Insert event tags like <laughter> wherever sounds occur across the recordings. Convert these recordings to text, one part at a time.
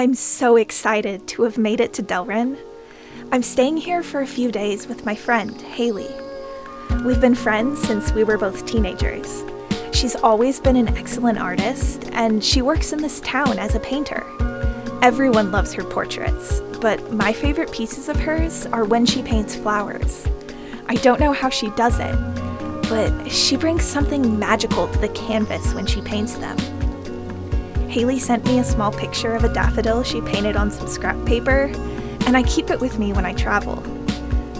I'm so excited to have made it to Delrin. I'm staying here for a few days with my friend, Haley. We've been friends since we were both teenagers. She's always been an excellent artist, and she works in this town as a painter. Everyone loves her portraits, but my favorite pieces of hers are when she paints flowers. I don't know how she does it, but she brings something magical to the canvas when she paints them. Haley sent me a small picture of a daffodil she painted on some scrap paper, and I keep it with me when I travel.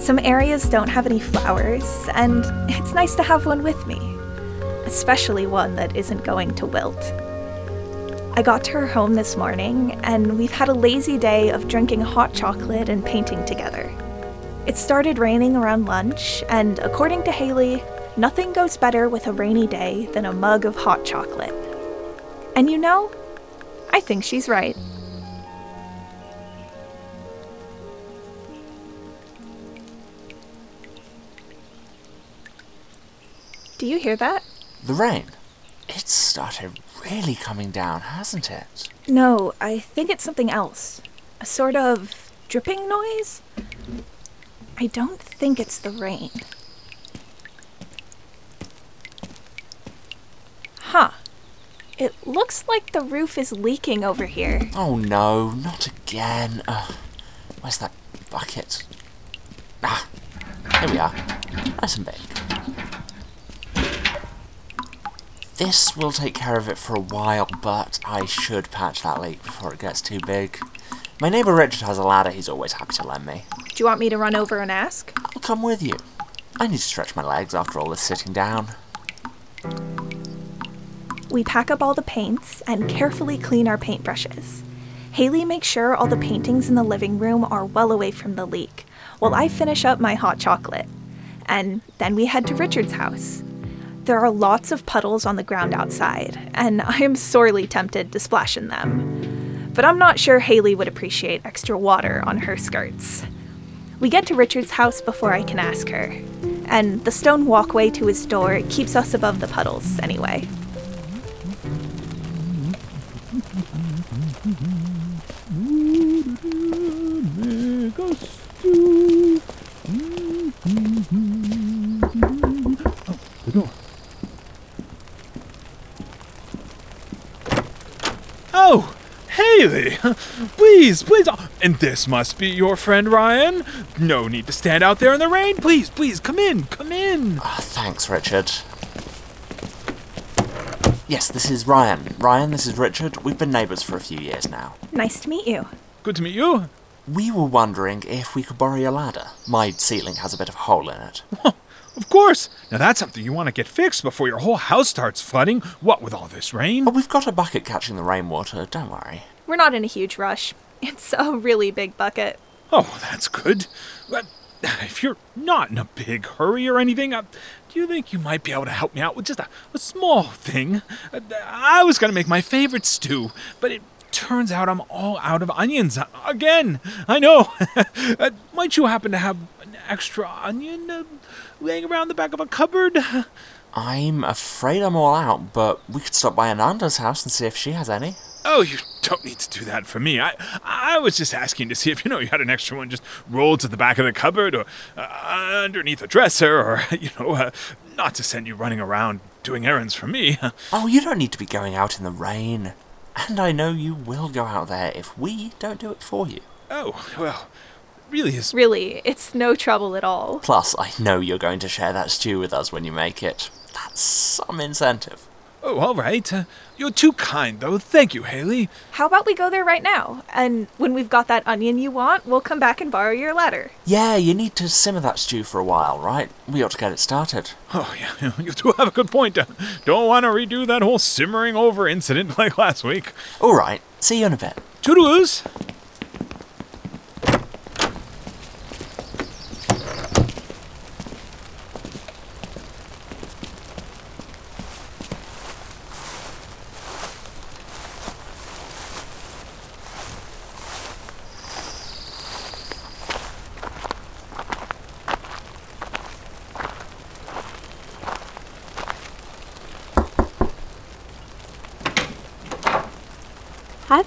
Some areas don't have any flowers, and it's nice to have one with me, especially one that isn't going to wilt. I got to her home this morning, and we've had a lazy day of drinking hot chocolate and painting together. It started raining around lunch, and according to Haley, nothing goes better with a rainy day than a mug of hot chocolate. And you know, I think she's right. Do you hear that? The rain. It's started really coming down, hasn't it? No, I think it's something else. A sort of dripping noise? I don't think it's the rain. Huh. It looks like the roof is leaking over here. Oh no, not again. Uh, where's that bucket? Ah, here we are. Nice and big. This will take care of it for a while, but I should patch that leak before it gets too big. My neighbour Richard has a ladder he's always happy to lend me. Do you want me to run over and ask? I'll come with you. I need to stretch my legs after all this sitting down. We pack up all the paints and carefully clean our paintbrushes. Haley makes sure all the paintings in the living room are well away from the leak, while I finish up my hot chocolate. And then we head to Richard's house. There are lots of puddles on the ground outside, and <laughs> I am sorely tempted to splash in them. But I'm not sure Haley would appreciate extra water on her skirts. We get to Richard's house before I can ask her, and the stone walkway to his door keeps us above the puddles anyway. Oh, Haley! Please, please. And this must be your friend Ryan. No need to stand out there in the rain. Please, please, come in, come in. Oh, thanks, Richard. Yes, this is Ryan. Ryan, this is Richard. We've been neighbours for a few years now. Nice to meet you. Good to meet you. We were wondering if we could borrow your ladder. My ceiling has a bit of a hole in it. Of course. Now that's something you want to get fixed before your whole house starts flooding. What with all this rain? But we've got a bucket catching the rainwater, don't worry. We're not in a huge rush. It's a really big bucket. Oh, that's good. But if you're not in a big hurry or anything, uh, do you think you might be able to help me out with just a, a small thing? Uh, I was going to make my favorite stew, but it turns out I'm all out of onions. Again, I know. <laughs> uh, might you happen to have an extra onion uh, laying around the back of a cupboard? I'm afraid I'm all out, but we could stop by Ananda's house and see if she has any. Oh, you don't need to do that for me. I I was just asking to see if you know you had an extra one just rolled to the back of the cupboard or uh, underneath a dresser, or <laughs> you know, uh, not to send you running around doing errands for me. oh, you don't need to be going out in the rain. And I know you will go out there if we don't do it for you. Oh, well, really is. Really, it's no trouble at all. Plus, I know you're going to share that stew with us when you make it. That's some incentive. Oh, all right. Uh, you're too kind, though. Thank you, Haley. How about we go there right now? And when we've got that onion you want, we'll come back and borrow your ladder. Yeah, you need to simmer that stew for a while, right? We ought to get it started. Oh, yeah, <laughs> you do have a good point. Uh, don't want to redo that whole simmering over incident <laughs> like last week. All right. See you in a bit. Toodaloo!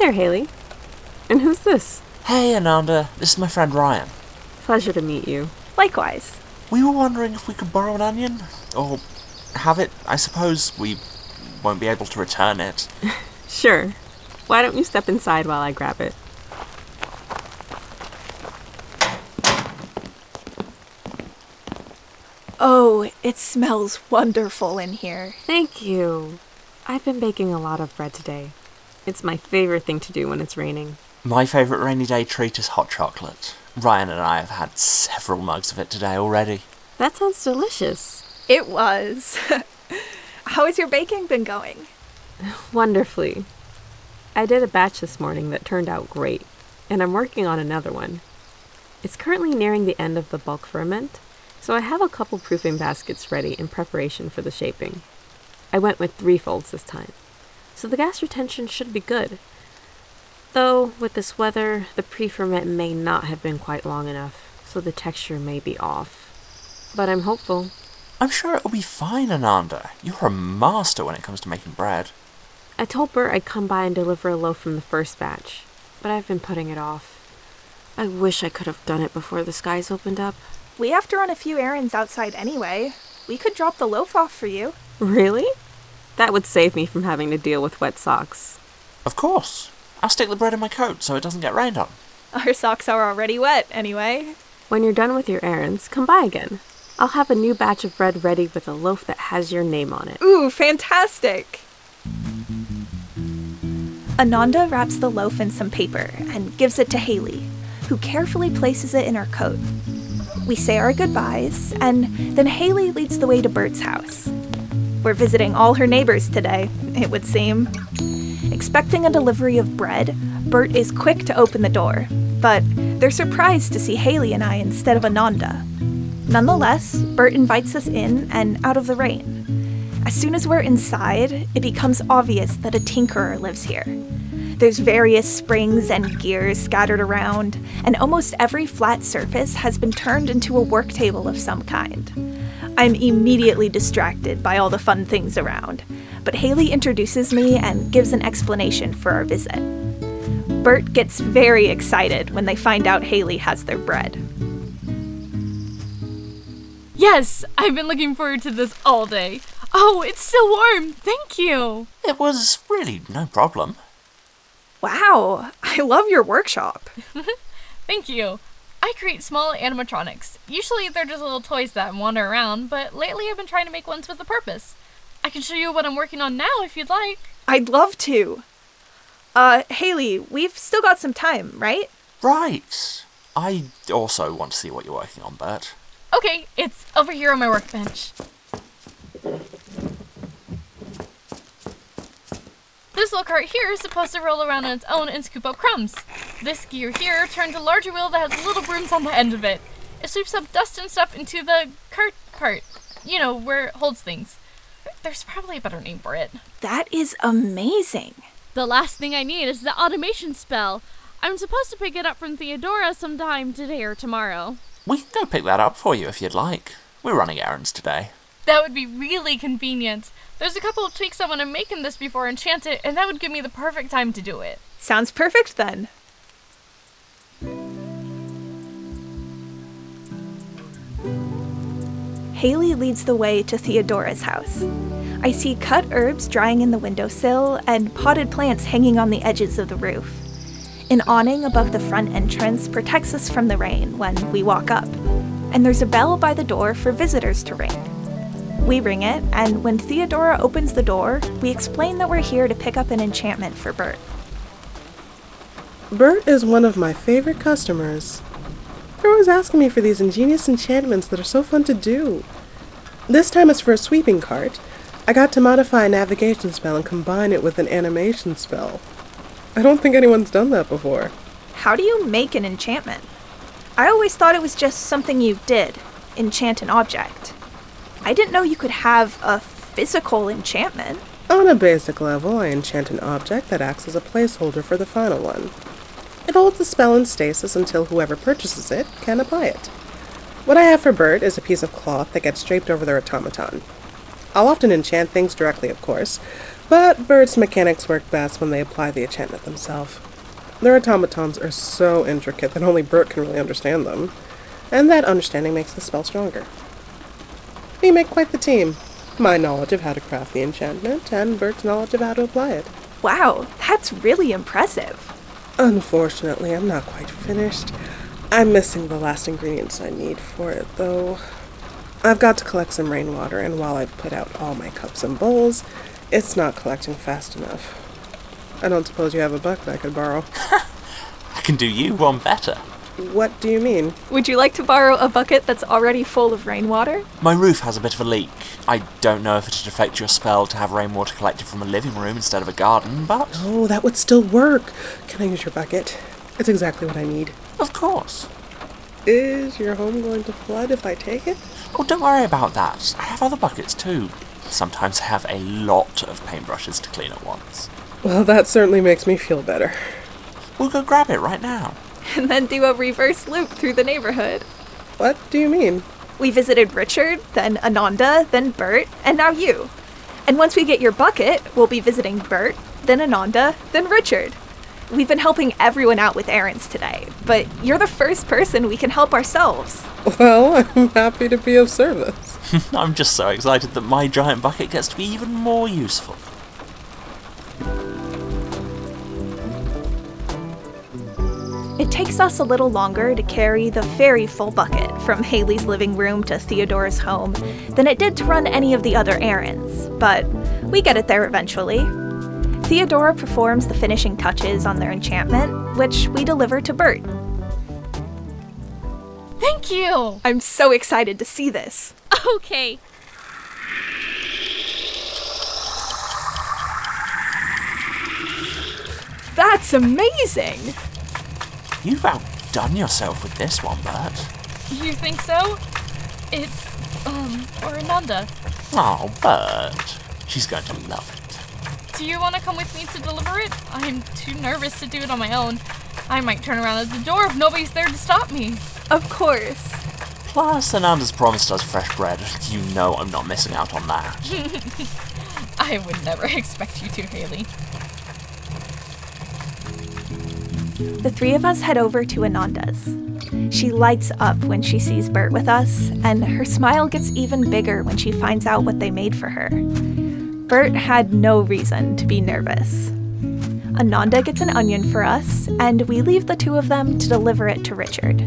There, Haley. And who's this? Hey, Ananda. This is my friend Ryan. Pleasure to meet you. Likewise. We were wondering if we could borrow an onion? Or have it. I suppose we won't be able to return it. <laughs> sure. Why don't you step inside while I grab it? Oh, it smells wonderful in here. Thank you. I've been baking a lot of bread today. It's my favorite thing to do when it's raining. My favourite rainy day treat is hot chocolate. Ryan and I have had several mugs of it today already. That sounds delicious. It was. <laughs> How has your baking been going? <laughs> Wonderfully. I did a batch this morning that turned out great, and I'm working on another one. It's currently nearing the end of the bulk ferment, so I have a couple proofing baskets ready in preparation for the shaping. I went with three folds this time, so the gas retention should be good. Though, with this weather, the pre ferment may not have been quite long enough, so the texture may be off. But I'm hopeful. I'm sure it'll be fine, Ananda. You're a master when it comes to making bread. I told Bert I'd come by and deliver a loaf from the first batch, but I've been putting it off. I wish I could have done it before the skies opened up. We have to run a few errands outside anyway. We could drop the loaf off for you. Really? That would save me from having to deal with wet socks. Of course. I'll stick the bread in my coat so it doesn't get rained on. Our socks are already wet, anyway. When you're done with your errands, come by again. I'll have a new batch of bread ready with a loaf that has your name on it. Ooh, fantastic! Ananda wraps the loaf in some paper and gives it to Haley, who carefully places it in her coat. We say our goodbyes, and then Haley leads the way to Bert's house. We're visiting all her neighbors today, it would seem. Expecting a delivery of bread, Bert is quick to open the door, but they're surprised to see Haley and I instead of Ananda. Nonetheless, Bert invites us in and out of the rain. As soon as we're inside, it becomes obvious that a tinkerer lives here. There's various springs and gears scattered around, and almost every flat surface has been turned into a work table of some kind. I'm immediately distracted by all the fun things around, but Haley introduces me and gives an explanation for our visit. Bert gets very excited when they find out Haley has their bread. Yes, I've been looking forward to this all day. Oh, it's still warm. Thank you. It was really no problem. Wow, I love your workshop. <laughs> Thank you. I create small animatronics. Usually they're just little toys that wander around, but lately I've been trying to make ones with a purpose. I can show you what I'm working on now if you'd like. I'd love to. Uh, Haley, we've still got some time, right? Right. I also want to see what you're working on, Bert. Okay, it's over here on my workbench. This little cart here is supposed to roll around on its own and scoop up crumbs. This gear here turns a larger wheel that has little brooms on the end of it. It sweeps up dust and stuff into the cart part. You know, where it holds things. There's probably a better name for it. That is amazing. The last thing I need is the automation spell. I'm supposed to pick it up from Theodora sometime today or tomorrow. We can go pick that up for you if you'd like. We're running errands today. That would be really convenient. There's a couple of tweaks I want to make in this before I enchant it, and that would give me the perfect time to do it. Sounds perfect then. Haley leads the way to Theodora's house. I see cut herbs drying in the windowsill and potted plants hanging on the edges of the roof. An awning above the front entrance protects us from the rain when we walk up, and there's a bell by the door for visitors to ring. We ring it, and when Theodora opens the door, we explain that we're here to pick up an enchantment for Bert. Bert is one of my favorite customers. They're always asking me for these ingenious enchantments that are so fun to do. This time it's for a sweeping cart. I got to modify a navigation spell and combine it with an animation spell. I don't think anyone's done that before. How do you make an enchantment? I always thought it was just something you did enchant an object. I didn't know you could have a physical enchantment. On a basic level, I enchant an object that acts as a placeholder for the final one. It holds the spell in stasis until whoever purchases it can apply it. What I have for Bert is a piece of cloth that gets draped over their automaton. I'll often enchant things directly, of course, but Bert's mechanics work best when they apply the enchantment themselves. Their automatons are so intricate that only Bert can really understand them, and that understanding makes the spell stronger. We make quite the team. My knowledge of how to craft the enchantment, and Bert's knowledge of how to apply it. Wow, that's really impressive. Unfortunately, I'm not quite finished. I'm missing the last ingredients I need for it, though. I've got to collect some rainwater, and while I've put out all my cups and bowls, it's not collecting fast enough. I don't suppose you have a bucket I could borrow. <laughs> I can do you one better. What do you mean? Would you like to borrow a bucket that's already full of rainwater? My roof has a bit of a leak. I don't know if it'd affect your spell to have rainwater collected from a living room instead of a garden, but. Oh, that would still work. Can I use your bucket? It's exactly what I need. Of course. Is your home going to flood if I take it? Oh, don't worry about that. I have other buckets too. Sometimes I have a lot of paintbrushes to clean at once. Well, that certainly makes me feel better. We'll go grab it right now. <laughs> And then do a reverse loop through the neighborhood. What do you mean? We visited Richard, then Ananda, then Bert, and now you. And once we get your bucket, we'll be visiting Bert, then Ananda, then Richard. We've been helping everyone out with errands today, but you're the first person we can help ourselves. Well, <laughs> I'm happy to be of service. <laughs> I'm just so excited that my giant bucket gets to be even more useful. Us a little longer to carry the very full bucket from Haley's living room to Theodora's home than it did to run any of the other errands, but we get it there eventually. Theodora performs the finishing touches on their enchantment, which we deliver to Bert. Thank you! I'm so excited to see this. Okay. That's amazing! You've outdone yourself with this one, Bert. You think so? It's, um, for Ananda. Oh, Bert. She's going to love it. Do you want to come with me to deliver it? I'm too nervous to do it on my own. I might turn around at the door if nobody's there to stop me. Of course. Plus, Ananda's promised us fresh bread. You know I'm not missing out on that. <laughs> I would never <laughs> expect you to, Haley. The three of us head over to Ananda's. She lights up when she sees Bert with us, and her smile gets even bigger when she finds out what they made for her. Bert had no reason to be nervous. Ananda gets an onion for us, and we leave the two of them to deliver it to Richard.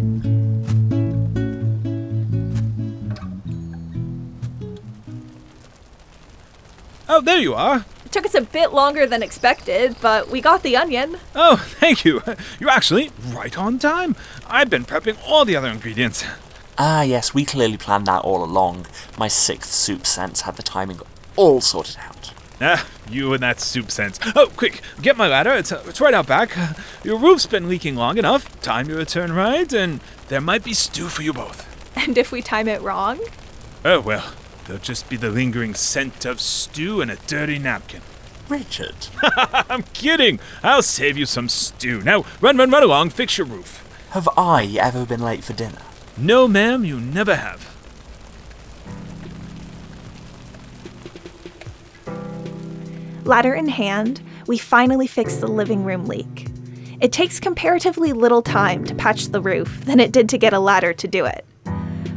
Oh, there you are. It took us a bit longer than expected, but we got the onion. Oh, <laughs> thank you. <laughs> You're actually right on time. I've been prepping all the other ingredients. Ah, yes, we clearly planned that all along. My sixth soup sense had the timing all sorted out. Ah, you and that soup sense. Oh, quick, get my ladder. It's, uh, it's right out back. Uh, <laughs> your roof's been leaking long enough. Time to return right, and there might be stew for you both. And if we time it wrong? Oh, well, there'll just be the lingering scent of stew and a dirty napkin. Richard. <laughs> I'm kidding. I'll save you some stew. Now, run, run, run along, fix your roof. Have I ever been late for dinner? No, ma'am, you never have. Ladder in hand, we finally fix the living room leak. It takes comparatively little time to patch the roof than it did to get a ladder to do it.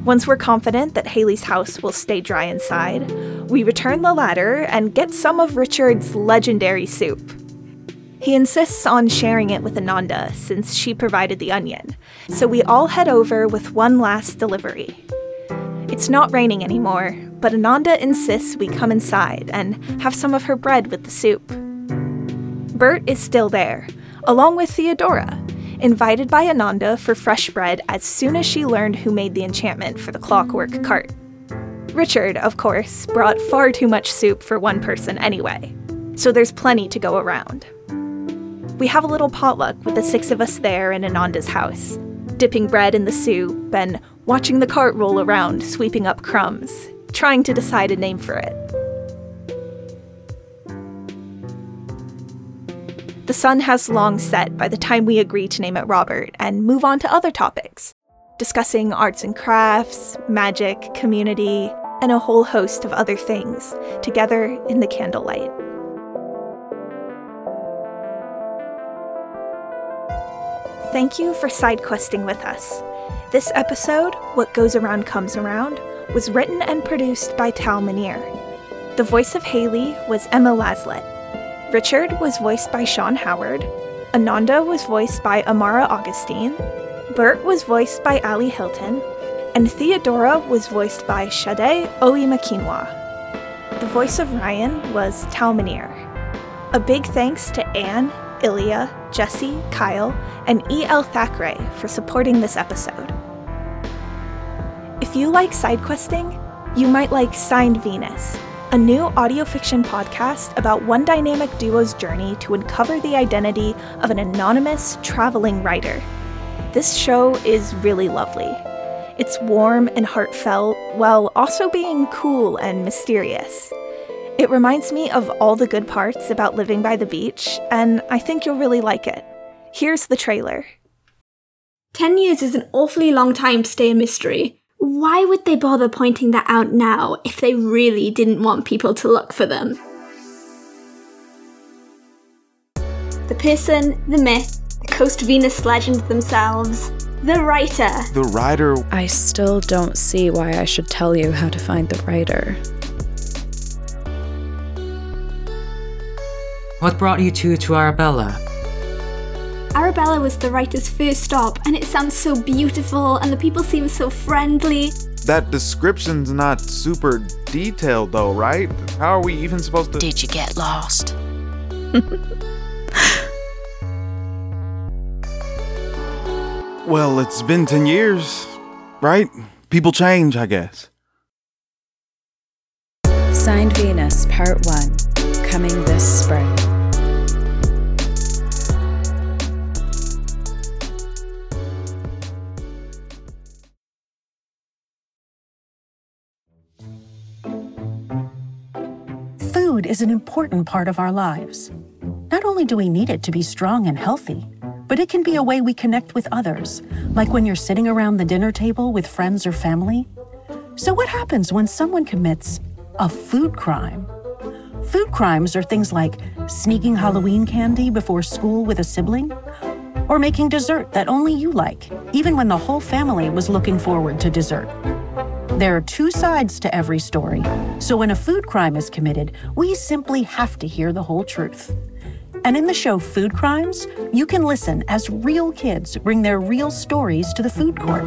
Once we're confident that Haley's house will stay dry inside, we return the ladder and get some of Richard's legendary soup. He insists on sharing it with Ananda since she provided the onion, so we all head over with one last delivery. It's not raining anymore, but Ananda insists we come inside and have some of her bread with the soup. Bert is still there, along with Theodora, invited by Ananda for fresh bread as soon as she learned who made the enchantment for the clockwork cart. Richard, of course, brought far too much soup for one person anyway, so there's plenty to go around. We have a little potluck with the six of us there in Ananda's house, dipping bread in the soup and watching the cart roll around, sweeping up crumbs, trying to decide a name for it. The sun has long set by the time we agree to name it Robert and move on to other topics, discussing arts and crafts, magic, community, and a whole host of other things together in the candlelight. Thank you for side questing with us. This episode, What Goes Around Comes Around, was written and produced by Tal Minear. The voice of Haley was Emma Laslett. Richard was voiced by Sean Howard. Ananda was voiced by Amara Augustine. Bert was voiced by Ali Hilton. And Theodora was voiced by Shade Oimakinwa. The voice of Ryan was Tal Minear. A big thanks to Anne, Ilya, Jesse, Kyle, and E.L. Thackeray for supporting this episode. If you like side questing, you might like Signed Venus, a new audio fiction podcast about one dynamic duo's journey to uncover the identity of an anonymous traveling writer. This show is really lovely. It's warm and heartfelt while also being cool and mysterious. It reminds me of all the good parts about living by the beach, and I think you'll really like it. Here's the trailer. Ten years is an awfully long time to stay a mystery. Why would they bother pointing that out now if they really didn't want people to look for them? The person, the myth, the Coast Venus legend themselves, the writer. The writer. I still don't see why I should tell you how to find the writer. What brought you two to Arabella? Arabella was the writer's first stop, and it sounds so beautiful, and the people seem so friendly. That description's not super detailed, though, right? How are we even supposed to. Did you get lost? <laughs> well, it's been 10 years, right? People change, I guess. Signed Venus, Part 1, coming this spring. Food is an important part of our lives. Not only do we need it to be strong and healthy, but it can be a way we connect with others, like when you're sitting around the dinner table with friends or family. So, what happens when someone commits a food crime? Food crimes are things like sneaking Halloween candy before school with a sibling, or making dessert that only you like, even when the whole family was looking forward to dessert. There are two sides to every story, so when a food crime is committed, we simply have to hear the whole truth. And in the show Food Crimes, you can listen as real kids bring their real stories to the food court.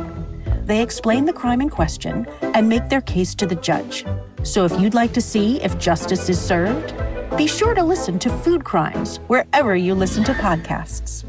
They explain the crime in question and make their case to the judge. So if you'd like to see if justice is served, be sure to listen to Food Crimes wherever you listen to podcasts.